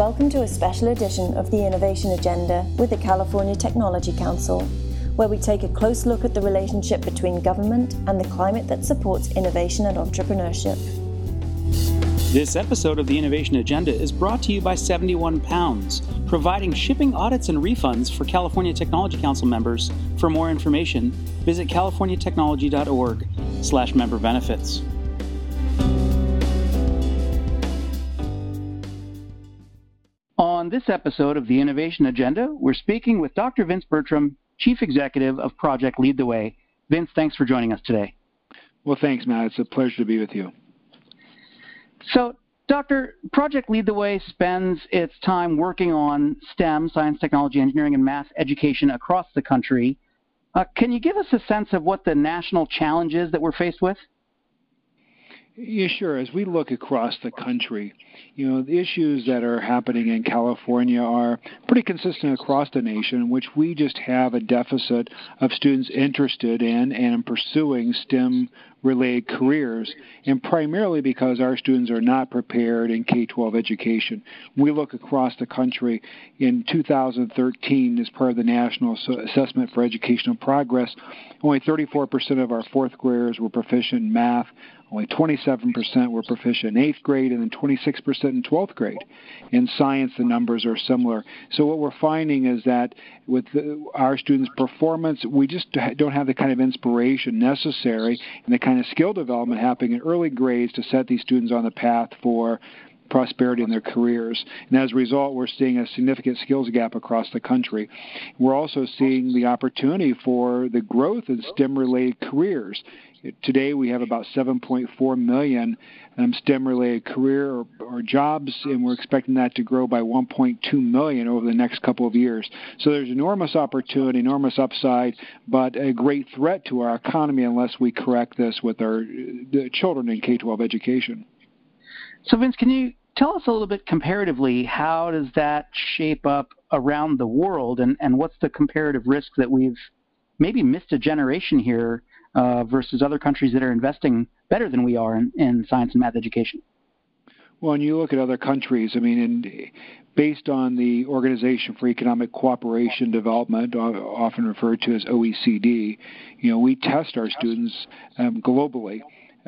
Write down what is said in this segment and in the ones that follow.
Welcome to a special edition of the Innovation Agenda with the California Technology Council, where we take a close look at the relationship between government and the climate that supports innovation and entrepreneurship. This episode of the Innovation Agenda is brought to you by 71 Pounds, providing shipping audits and refunds for California Technology Council members. For more information, visit californiatechnology.org slash member benefits. This episode of the Innovation Agenda, we're speaking with Dr. Vince Bertram, Chief Executive of Project Lead the Way. Vince, thanks for joining us today. Well, thanks, Matt. It's a pleasure to be with you. So, Doctor, Project Lead the Way spends its time working on STEM, science, technology, engineering, and math education across the country. Uh, can you give us a sense of what the national challenge is that we're faced with? Yeah, sure. As we look across the country, you know, the issues that are happening in California are pretty consistent across the nation, in which we just have a deficit of students interested in and pursuing STEM related careers, and primarily because our students are not prepared in K 12 education. We look across the country in 2013 as part of the National Assessment for Educational Progress, only 34% of our fourth graders were proficient in math, only 27% were proficient in eighth grade, and then 26% in 12th grade. In science, the numbers are similar. So, what we're finding is that with the, our students' performance, we just don't have the kind of inspiration necessary and the kind of skill development happening in early grades to set these students on the path for prosperity in their careers. And as a result, we're seeing a significant skills gap across the country. We're also seeing the opportunity for the growth in STEM related careers. Today, we have about 7.4 million um, STEM related career or, or, jobs, and we're expecting that to grow by 1.2 million over the next couple of years. So there's enormous opportunity, enormous upside, but a great threat to our economy unless we correct this with our children in K 12 education. So, Vince, can you tell us a little bit comparatively how does that shape up around the world, and, and what's the comparative risk that we've maybe missed a generation here uh, versus other countries that are investing better than we are in, in science and math education? Well, when you look at other countries, I mean, based on the Organization for Economic Cooperation Development, often referred to as OECD, you know, we test our students um, globally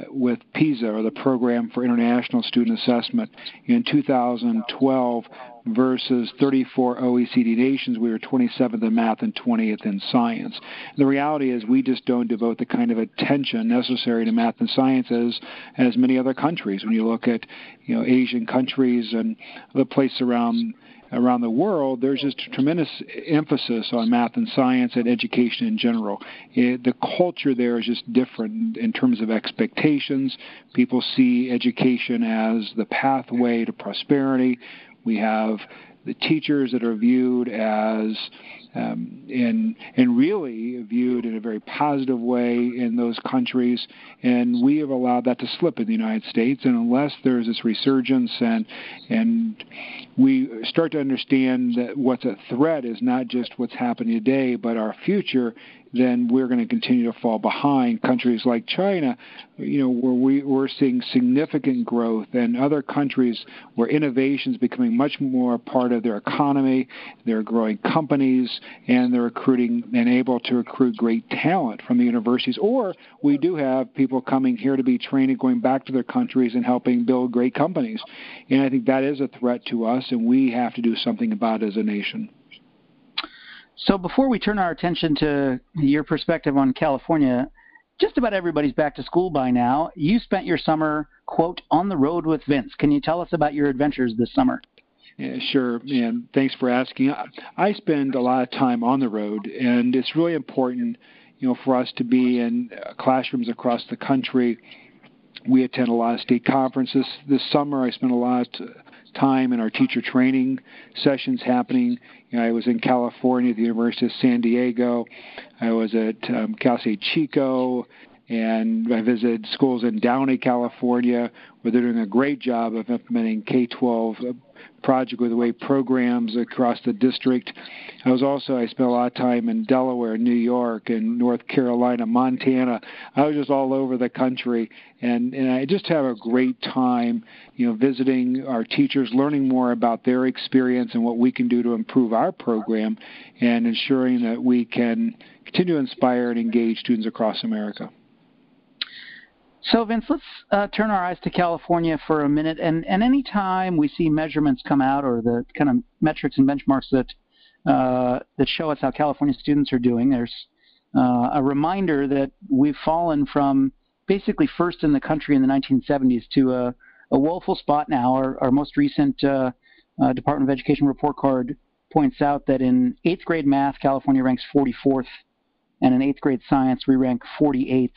with PISA, or the Program for International Student Assessment. In 2012, versus 34 OECD nations, we were 27th in math and 20th in science. The reality is we just don't devote the kind of attention necessary to math and science as, as many other countries. When you look at you know Asian countries and the place around around the world, there's just a tremendous emphasis on math and science and education in general. It, the culture there is just different in terms of expectations. People see education as the pathway to prosperity. We have the teachers that are viewed as um, and and really viewed in a very positive way in those countries, and we have allowed that to slip in the United States. And unless there's this resurgence and and we start to understand that what's a threat is not just what's happening today, but our future, then we're going to continue to fall behind countries like China, you know, where we, we're seeing significant growth, and other countries where innovation is becoming much more part of their economy. They're growing companies, and they're recruiting and able to recruit great talent from the universities. Or we do have people coming here to be trained and going back to their countries and helping build great companies. And I think that is a threat to us, and we have to do something about it as a nation. So before we turn our attention to your perspective on California, just about everybody's back to school by now. You spent your summer, quote, on the road with Vince. Can you tell us about your adventures this summer? Yeah, sure, and thanks for asking. I spend a lot of time on the road, and it's really important, you know, for us to be in uh, classrooms across the country. We attend a lot of state conferences this summer. I spent a lot time in our teacher training sessions happening. You know, I was in California at the University of San Diego. I was at um, Cal State Chico, and I visited schools in Downey, California, where they're doing a great job of implementing K-12 Project Lead the Way programs across the district. I was also I spent a lot of time in Delaware, New York, and North Carolina, Montana. I was just all over the country, and and I just have a great time, you know, visiting our teachers, learning more about their experience and what we can do to improve our program, and ensuring that we can continue to inspire and engage students across America. So, Vince, let's uh, turn our eyes to California for a minute. And, and any time we see measurements come out or the kind of metrics and benchmarks that, uh, that show us how California students are doing, there's uh, a reminder that we've fallen from basically first in the country in the 1970s to a, a woeful spot now. Our, our most recent uh, uh, Department of Education report card points out that in eighth grade math, California ranks 44th, and in eighth grade science, we rank 48th.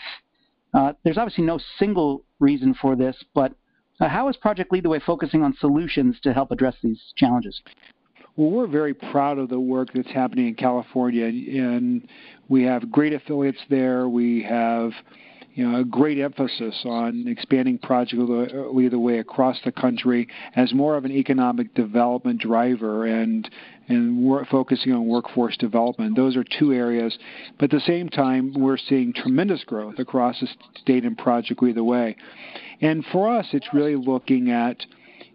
Uh, there's obviously no single reason for this, but uh, how is Project Lead the Way focusing on solutions to help address these challenges? Well, we're very proud of the work that's happening in California, and we have great affiliates there. We have you know, a great emphasis on expanding Project Lead the uh, Way across the country as more of an economic development driver and and we're focusing on workforce development. Those are two areas. But at the same time, we're seeing tremendous growth across the state and Project Lead the Way. And for us, it's really looking at,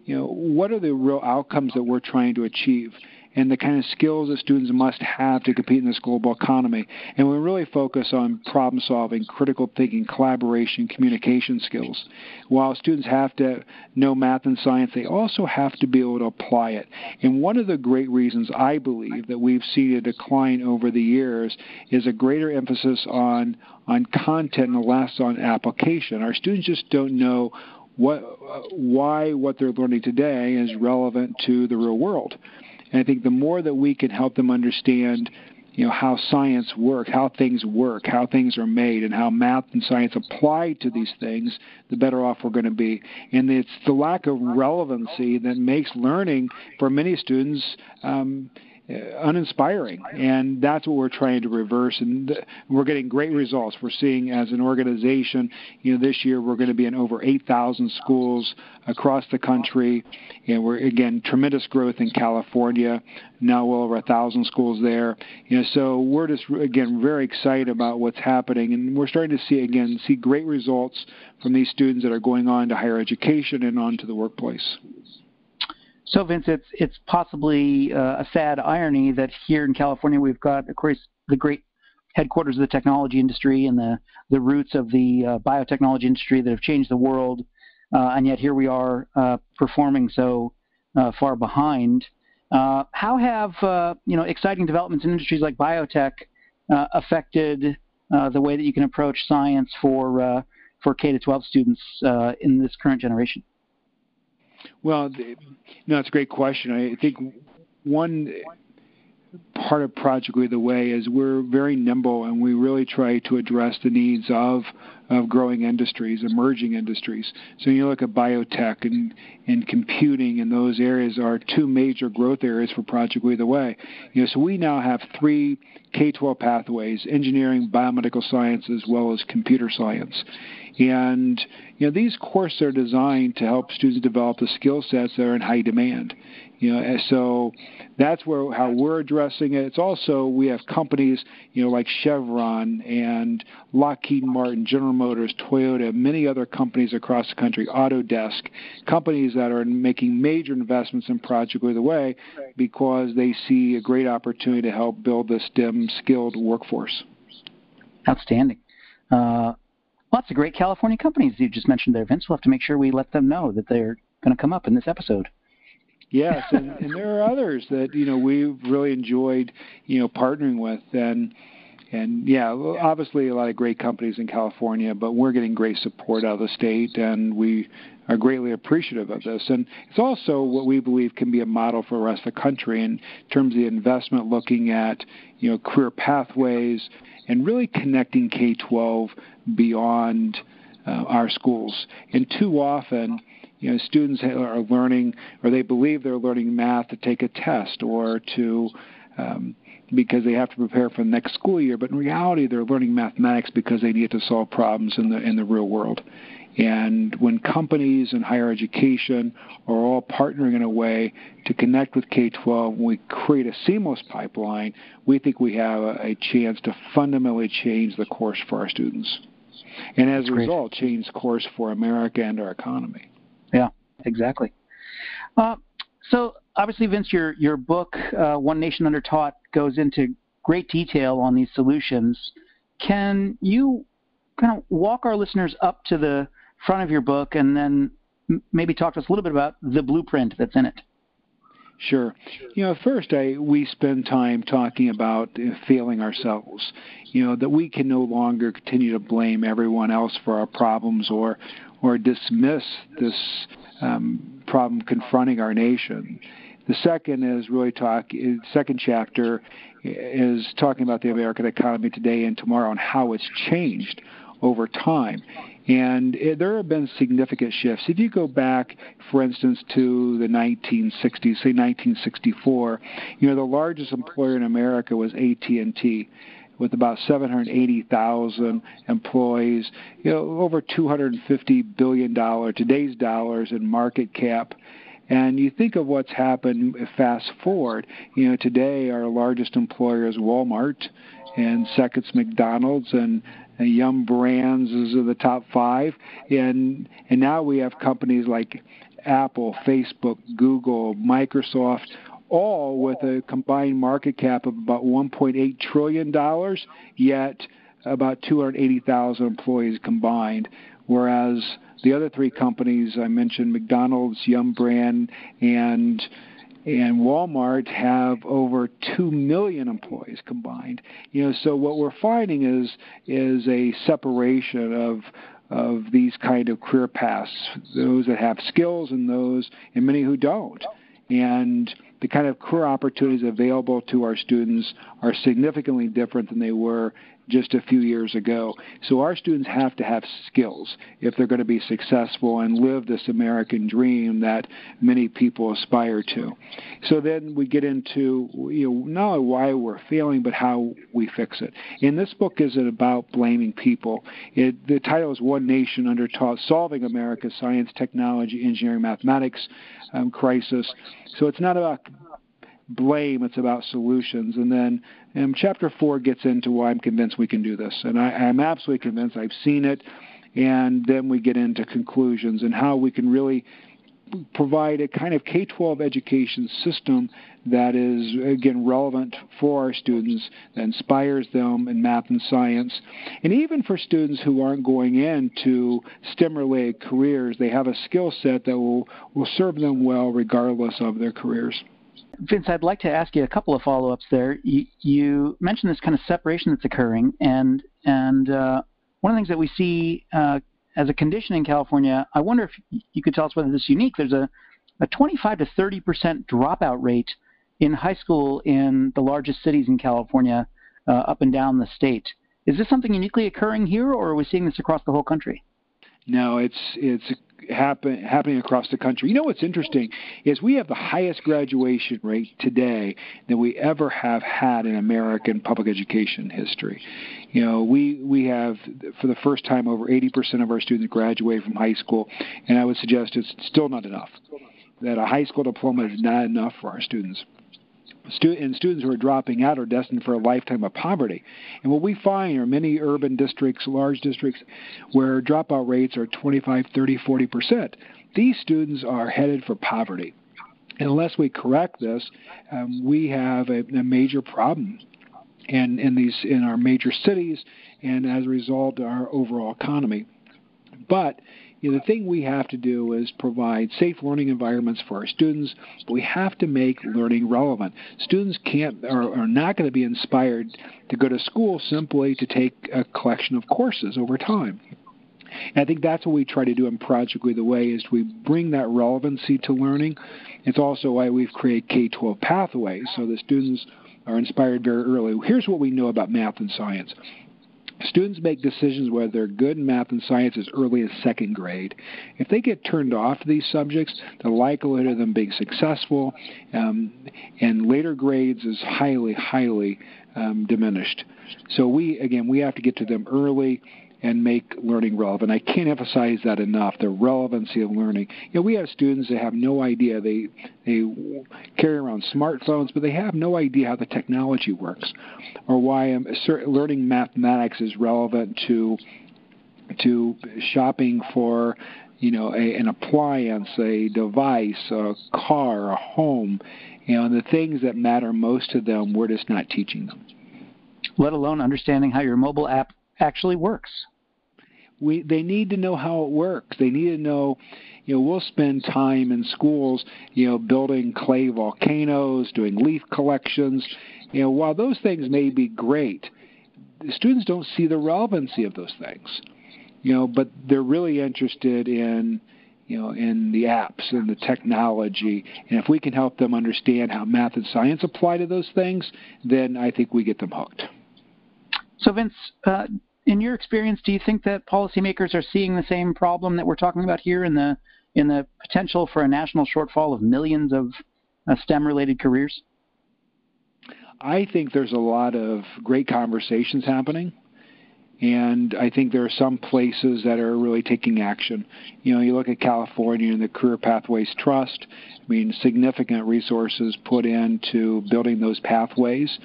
you know, what are the real outcomes that we're trying to achieve? And the kind of skills that students must have to compete in this global economy. And we really focus on problem solving, critical thinking, collaboration, communication skills. While students have to know math and science, they also have to be able to apply it. And one of the great reasons I believe that we've seen a decline over the years is a greater emphasis on on content and less on application. Our students just don't know what, why what they're learning today is relevant to the real world. And I think the more that we can help them understand, you know, how science works, how things work, how things are made, and how math and science apply to these things, the better off we're going to be. And it's the lack of relevancy that makes learning for many students. Um, Uh, uninspiring, and that's what we're trying to reverse. And we're getting great results. We're seeing as an organization, you know, this year we're going to be in over 8,000 schools across the country, and we're again tremendous growth in California. Now well over a thousand schools there. You know, so we're just again very excited about what's happening, and we're starting to see again see great results from these students that are going on to higher education and on to the workplace. So, Vince, it's it's possibly uh, a sad irony that here in California we've got, of course, the great headquarters of the technology industry and the the roots of the uh, biotechnology industry that have changed the world, uh, and yet here we are uh, performing so uh, far behind. Uh, how have you know exciting developments in industries like biotech affected the way that you can approach science for for K to 12 students in this current generation? Well, no, it's a great question. I think one part of Project Lead the Way is we're very nimble and we really try to address the needs of of growing industries, emerging industries. So when you look at biotech and, and computing and those areas are two major growth areas for Project Lead the Way. You know, so we now have three K-12 pathways, engineering, biomedical science, as well as computer science. And you know, these courses are designed to help students develop the skill sets that are in high demand. You know, so that's where how we're addressing it. It's also we have companies, you know, like Chevron and Lockheed Martin, General Motors, Toyota, many other companies across the country, Autodesk, companies that are making major investments in Project Lead the Way because they see a great opportunity to help build the STEM skilled workforce. Outstanding. Uh, lots of great California companies you just mentioned there, Vince. We'll have to make sure we let them know that they're going to come up in this episode. Yes, and, and there are others that you know we've really enjoyed, you know, partnering with, and and yeah, obviously a lot of great companies in California, but we're getting great support out of the state, and we are greatly appreciative of this. And it's also what we believe can be a model for the rest of the country in terms of the investment, looking at you know career pathways and really connecting K-12 beyond uh, our schools. And too often you know, students are learning or they believe they're learning math to take a test or to um, because they have to prepare for the next school year. But in reality, they're learning mathematics because they need to solve problems in the in the real world. And when companies and higher education are all partnering in a way to connect with K 12, we create a seamless pipeline, we think we have a, a chance to fundamentally change the course for our students. And as That's a great. result, change course for America and our economy. Yeah, exactly. Uh, so obviously, Vince, your your book, uh, One Nation Under Taught, goes into great detail on these solutions. Can you kind of walk our listeners up to the front of your book and then m- maybe talk to us a little bit about the blueprint that's in it? Sure. You know, first, I, we spend time talking about uh, failing ourselves. You know that we can no longer continue to blame everyone else for our problems or or dismiss this um, problem confronting our nation. The second is really talk. Second chapter is talking about the American economy today and tomorrow and how it's changed over time. And it, there have been significant shifts. If you go back, for instance, to the 1960s, say 1964, you know the largest employer in America was AT&T with about 780,000 employees, you know, over 250 billion dollar today's dollars in market cap. And you think of what's happened fast forward, you know, today our largest employer is Walmart and second's McDonald's and Yum! Brands is the top five, and and now we have companies like Apple, Facebook, Google, Microsoft, all with a combined market cap of about 1.8 trillion dollars, yet about 280,000 employees combined, whereas the other three companies I mentioned, McDonald's, Yum Brand, and and Walmart have over two million employees combined. You know, so what we're finding is is a separation of of these kind of career paths, those that have skills and those and many who don't. And the kind of career opportunities available to our students are significantly different than they were just a few years ago. So our students have to have skills if they're going to be successful and live this American dream that many people aspire to. So then we get into you know not only why we're failing but how we fix it. And this book isn't about blaming people. It, the title is One Nation Under Taught: Solving America's Science, Technology, Engineering, Mathematics um, Crisis. So it's not about blame, it's about solutions. And then um, chapter four gets into why I'm convinced we can do this. And I, I'm absolutely convinced. I've seen it. And then we get into conclusions and how we can really provide a kind of K 12 education system that is, again, relevant for our students, that inspires them in math and science. And even for students who aren't going into STEM related careers, they have a skill set that will, will serve them well regardless of their careers. Vince, I'd like to ask you a couple of follow-ups there. You, you mentioned this kind of separation that's occurring, and and uh, one of the things that we see uh, as a condition in California, I wonder if you could tell us whether this is unique. There's a, a 25 to 30 percent dropout rate in high school in the largest cities in California, uh, up and down the state. Is this something uniquely occurring here, or are we seeing this across the whole country? No, it's it's happen, happening across the country. You know what's interesting is we have the highest graduation rate today that we ever have had in American public education history. You know, we we have for the first time over 80% of our students graduate from high school, and I would suggest it's still not enough. That a high school diploma is not enough for our students. Stu- and students who are dropping out are destined for a lifetime of poverty. And what we find are many urban districts, large districts, where dropout rates are 25, 30, 40 percent. These students are headed for poverty. And unless we correct this, um, we have a, a major problem in, in these in our major cities, and as a result, our overall economy. But you know, the thing we have to do is provide safe learning environments for our students. But we have to make learning relevant. Students can't are, are not going to be inspired to go to school simply to take a collection of courses over time. And I think that's what we try to do in Project Lead the Way is we bring that relevancy to learning. It's also why we've created K-12 pathways so the students are inspired very early. Here's what we know about math and science. Students make decisions whether they're good in math and science as early as second grade. If they get turned off to these subjects, the likelihood of them being successful um, in later grades is highly, highly um, diminished. So we, again, we have to get to them early and make learning relevant. I can't emphasize that enough. The relevancy of learning. You know, we have students that have no idea. They they carry around smartphones, but they have no idea how the technology works, or why um, learning mathematics is relevant to to shopping for you know a, an appliance, a device, a car, a home. You know, and the things that matter most to them, we're just not teaching them. Let alone understanding how your mobile app actually works. We, they need to know how it works. They need to know, you know, we'll spend time in schools, you know, building clay volcanoes, doing leaf collections. You know, while those things may be great, the students don't see the relevancy of those things you know, but they're really interested in you know, in the apps and the technology. And if we can help them understand how math and science apply to those things, then I think we get them hooked. So, Vince, uh, in your experience, do you think that policymakers are seeing the same problem that we're talking about here in the in the potential for a national shortfall of millions of uh, STEM-related careers? I think there's a lot of great conversations happening. And I think there are some places that are really taking action. You know, you look at California and the Career Pathways Trust. I mean, significant resources put into building those pathways.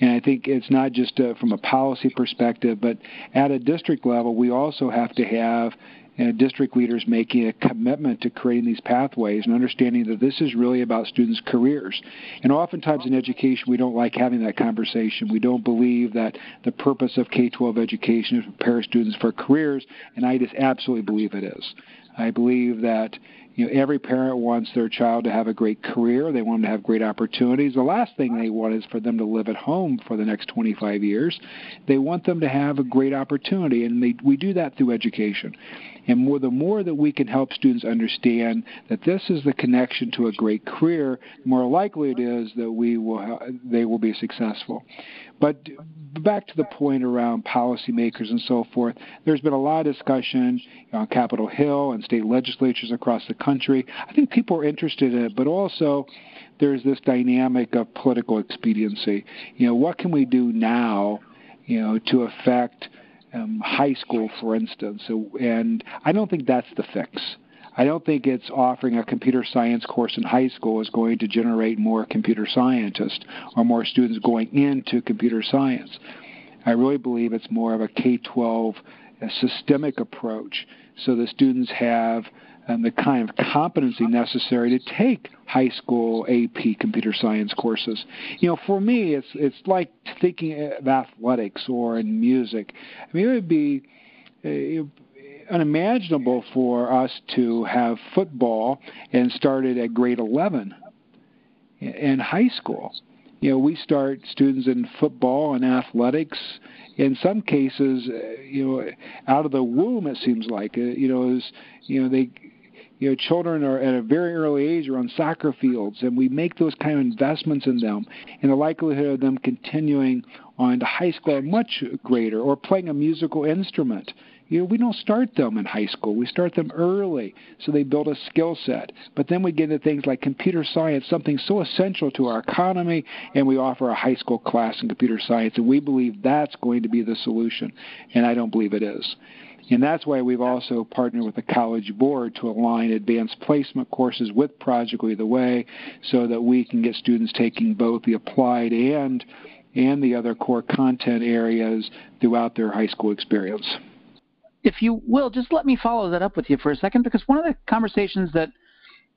And I think it's not just uh, from a policy perspective, but at a district level, we also have to have uh, district leaders making a commitment to creating these pathways and understanding that this is really about students' careers. And oftentimes in education, we don't like having that conversation. We don't believe that the purpose of K 12 education is to prepare students for careers, and I just absolutely believe it is. I believe that you know, every parent wants their child to have a great career. They want them to have great opportunities. The last thing they want is for them to live at home for the next 25 years. They want them to have a great opportunity, and they, we do that through education. And more, the more that we can help students understand that this is the connection to a great career, the more likely it is that we will they will be successful. But back to the point around policymakers and so forth, there's been a lot of discussion on Capitol Hill and state legislatures across the country. I think people are interested in it, but also there's this dynamic of political expediency. You know, what can we do now, you know, to affect um, high school, for instance. So, and I don't think that's the fix. I don't think it's offering a computer science course in high school is going to generate more computer scientists or more students going into computer science. I really believe it's more of a K 12 systemic approach so the students have and the kind of competency necessary to take high school AP computer science courses. You know, for me, it's it's like thinking of athletics or in music. I mean, it would be uh, unimaginable for us to have football and started at grade 11 in high school. You know, we start students in football and athletics. In some cases, uh, you know, out of the womb, it seems like. Uh, you know, is you know they you know, children are at a very early age are on soccer fields, and we make those kind of investments in them, and the likelihood of them continuing on to high school are much greater, or playing a musical instrument. You know, we don't start them in high school. We start them early so they build a skill set. But then we get into things like computer science, something so essential to our economy, and we offer a high school class in computer science, and we believe that's going to be the solution. And I don't believe it is. And that's why we've also partnered with the College Board to align advanced placement courses with Project Lead the Way so that we can get students taking both the applied and and the other core content areas throughout their high school experience. If you will, just let me follow that up with you for a second because one of the conversations that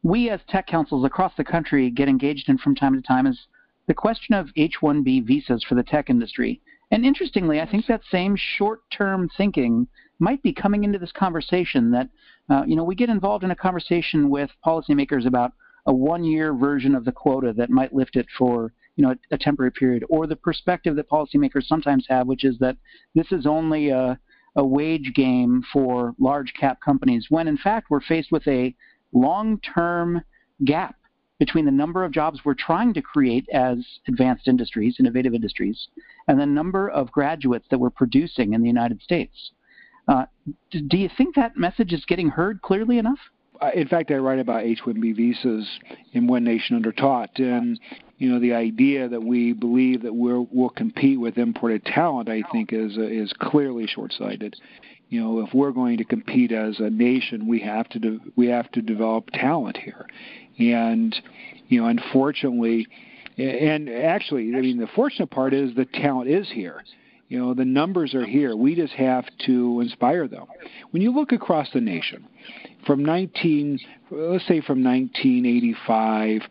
we as tech councils across the country get engaged in from time to time is the question of H 1B visas for the tech industry. And interestingly, I think that same short term thinking might be coming into this conversation that, uh, you know, we get involved in a conversation with policymakers about a one year version of the quota that might lift it for, you know, a, a temporary period, or the perspective that policymakers sometimes have, which is that this is only a, a wage game for large cap companies, when in fact we're faced with a long term gap between the number of jobs we're trying to create as advanced industries, innovative industries, and the number of graduates that we're producing in the United States. Uh, do you think that message is getting heard clearly enough? In fact, I write about H-1B visas in One Nation Under Taught, and you know the idea that we believe that we'll, we'll compete with imported talent, I think, is is clearly short-sighted. you know, if we're going to compete as a nation, we have to de- we have to develop talent here, and you know, unfortunately, and actually, I mean, the fortunate part is the talent is here. You know, the numbers are here. We just have to inspire them. When you look across the nation, from 19, let's say from 1985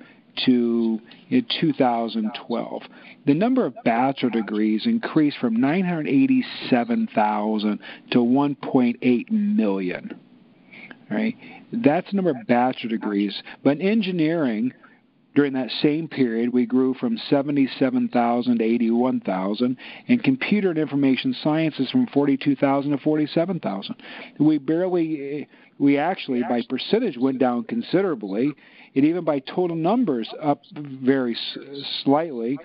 to 2012, the number of bachelor degrees increased from 987,000 to 1.8 million. Right? That's the number of bachelor degrees. But in engineering, during that same period, we grew from 77,000 to 81,000, and computer and information sciences from 42,000 to 47,000. We barely, we actually, by percentage, went down considerably, and even by total numbers, up very slightly.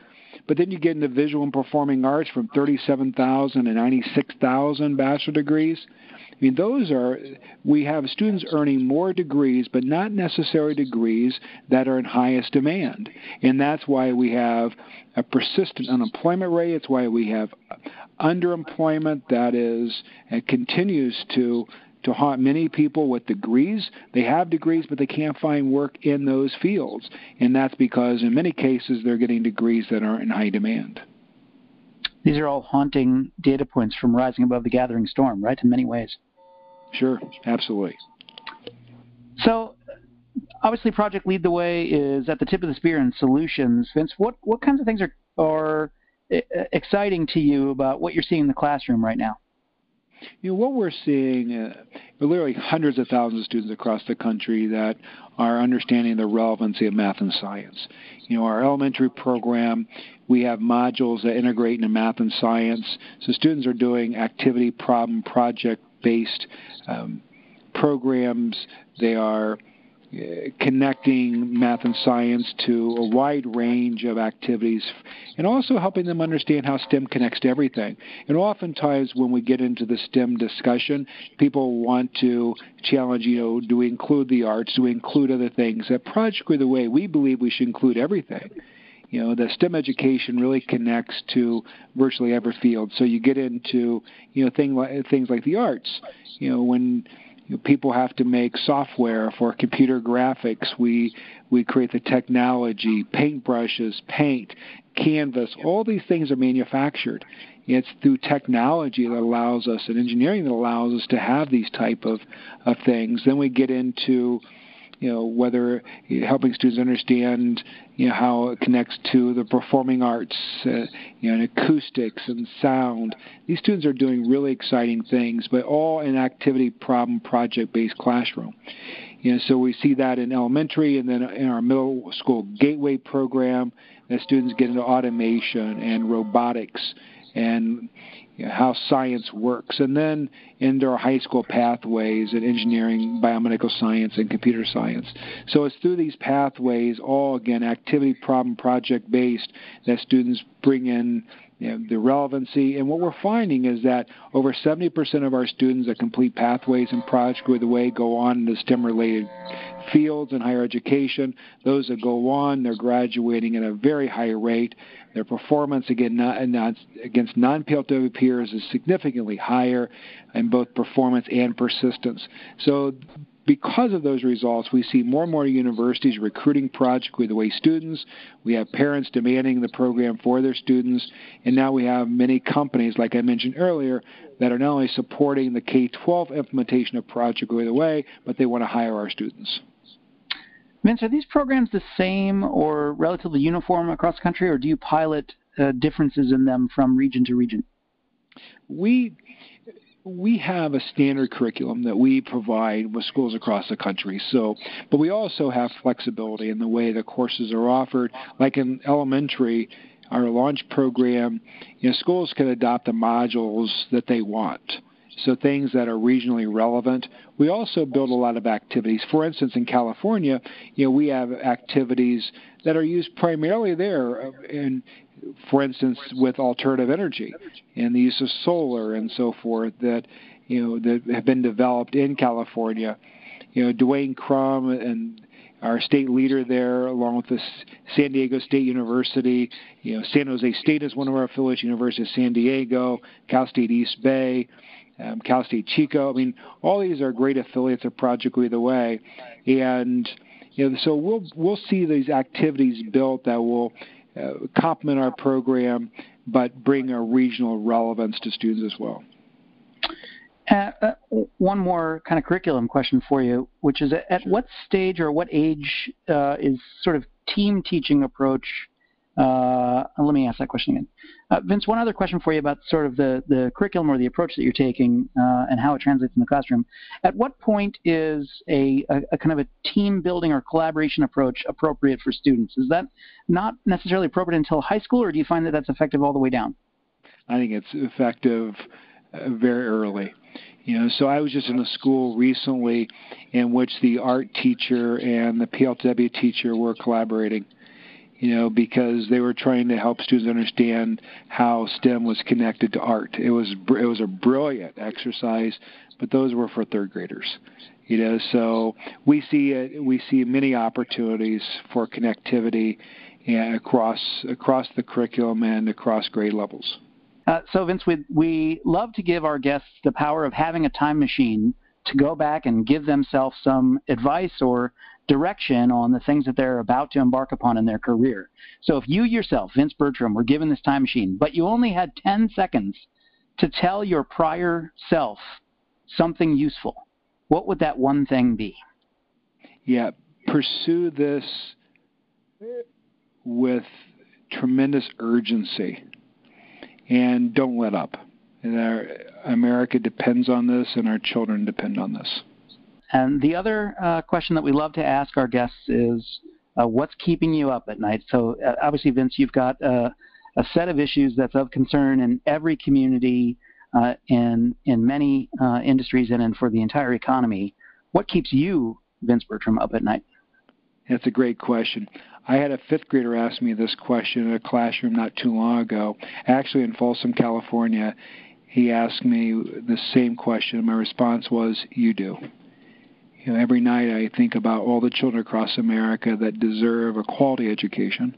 But then you get into visual and performing arts from 37,000 to 96,000 bachelor degrees. I mean, those are, we have students earning more degrees, but not necessarily degrees that are in highest demand. And that's why we have a persistent unemployment rate. It's why we have underemployment that is, and continues to to haunt many people with degrees. They have degrees, but they can't find work in those fields. And that's because, in many cases, they're getting degrees that aren't in high demand. These are all haunting data points from rising above the gathering storm, right, in many ways. Sure, absolutely. So, obviously, Project Lead the Way is at the tip of the spear in solutions. Vince, what, what kinds of things are, are exciting to you about what you're seeing in the classroom right now? You know, what we're seeing, uh, literally hundreds of thousands of students across the country that are understanding the relevancy of math and science. You know, our elementary program, we have modules that integrate into math and science. So students are doing activity, problem, project based um, programs. They are uh, connecting math and science to a wide range of activities and also helping them understand how STEM connects to everything. And oftentimes, when we get into the STEM discussion, people want to challenge, you know, do we include the arts? Do we include other things? At Project the Way, we believe we should include everything. You know, the STEM education really connects to virtually every field. So you get into, you know, thing like, things like the arts. You know, when you know, people have to make software for computer graphics. We we create the technology, paintbrushes, paint, canvas. All these things are manufactured. It's through technology that allows us, and engineering that allows us to have these type of, of things. Then we get into you know whether helping students understand you know how it connects to the performing arts uh, you know and acoustics and sound. These students are doing really exciting things but all in activity problem project based classroom. You know so we see that in elementary and then in our middle school gateway program that students get into automation and robotics and you know, how science works, and then into our high school pathways in engineering, biomedical science, and computer science. So it's through these pathways, all again activity, problem, project based, that students bring in you know, the relevancy. And what we're finding is that over 70% of our students that complete pathways and Project Lead the Way go on into STEM related fields in higher education. Those that go on, they're graduating at a very high rate. Their performance again, against non-PLW peers is significantly higher in both performance and persistence. So because of those results, we see more and more universities recruiting Project the Way students. We have parents demanding the program for their students. And now we have many companies, like I mentioned earlier, that are not only supporting the K 12 implementation of Project the Way, but they want to hire our students. Vince, are these programs the same or relatively uniform across the country, or do you pilot uh, differences in them from region to region? We we have a standard curriculum that we provide with schools across the country. So, but we also have flexibility in the way the courses are offered. Like in elementary, our launch program, you know, schools can adopt the modules that they want so things that are regionally relevant. We also build a lot of activities. For instance, in California, you know, we have activities that are used primarily there, uh, in, for instance, with alternative energy and the use of solar and so forth that you know that have been developed in California. You know, Dwayne Crum and our state leader there, along with the San Diego State University. You know, San Jose State is one of our affiliates. University of San Diego, Cal State East Bay, um, Cal State Chico. I mean, all these are great affiliates of Project Lead the Way, and you know, so we'll we'll see these activities built that will uh, complement our program, but bring a regional relevance to students as well. Uh, uh, one more kind of curriculum question for you, which is at what stage or what age uh, is sort of team teaching approach? Uh, let me ask that question again. Uh, Vince, one other question for you about sort of the, the curriculum or the approach that you're taking uh, and how it translates in the classroom. At what point is a, a, a, kind of a team building or collaboration approach appropriate for students? Is that not necessarily appropriate until high school, or do you find that that's effective all the way down? I think it's effective very early. You know, so I was just in a school recently in which the art teacher and the PLW teacher were collaborating. You know, because they were trying to help students understand how STEM was connected to art. It was it was a brilliant exercise, but those were for third graders. You know, so we see it, we see many opportunities for connectivity and across across the curriculum and across grade levels. Uh, so, Vince, we, we love to give our guests the power of having a time machine to go back and give themselves some advice or direction on the things that they're about to embark upon in their career. So, if you yourself, Vince Bertram, were given this time machine, but you only had 10 seconds to tell your prior self something useful, what would that one thing be? Yeah, pursue this with tremendous urgency and don't let up. And our, America depends on this, and our children depend on this. And the other uh, question that we love to ask our guests is, uh, what's keeping you up at night? So uh, obviously, Vince, you've got uh, a set of issues that's of concern in every community, uh, in in many uh, industries, and in for the entire economy. What keeps you, Vince Bertram, up at night? That's a great question. I had a fifth grader ask me this question in a classroom not too long ago, actually in Folsom, California. He asked me the same question. My response was, You do. You know, every night I think about all the children across America that deserve a quality education,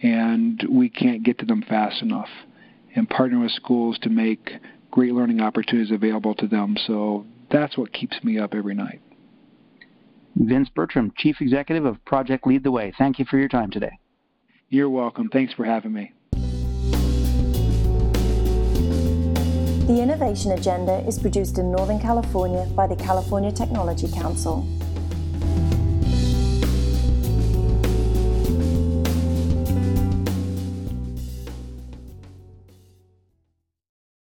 and we can't get to them fast enough. And partner with schools to make great learning opportunities available to them. So that's what keeps me up every night. Vince Bertram, Chief Executive of Project Lead the Way. Thank you for your time today. You're welcome. Thanks for having me. The Innovation Agenda is produced in Northern California by the California Technology Council.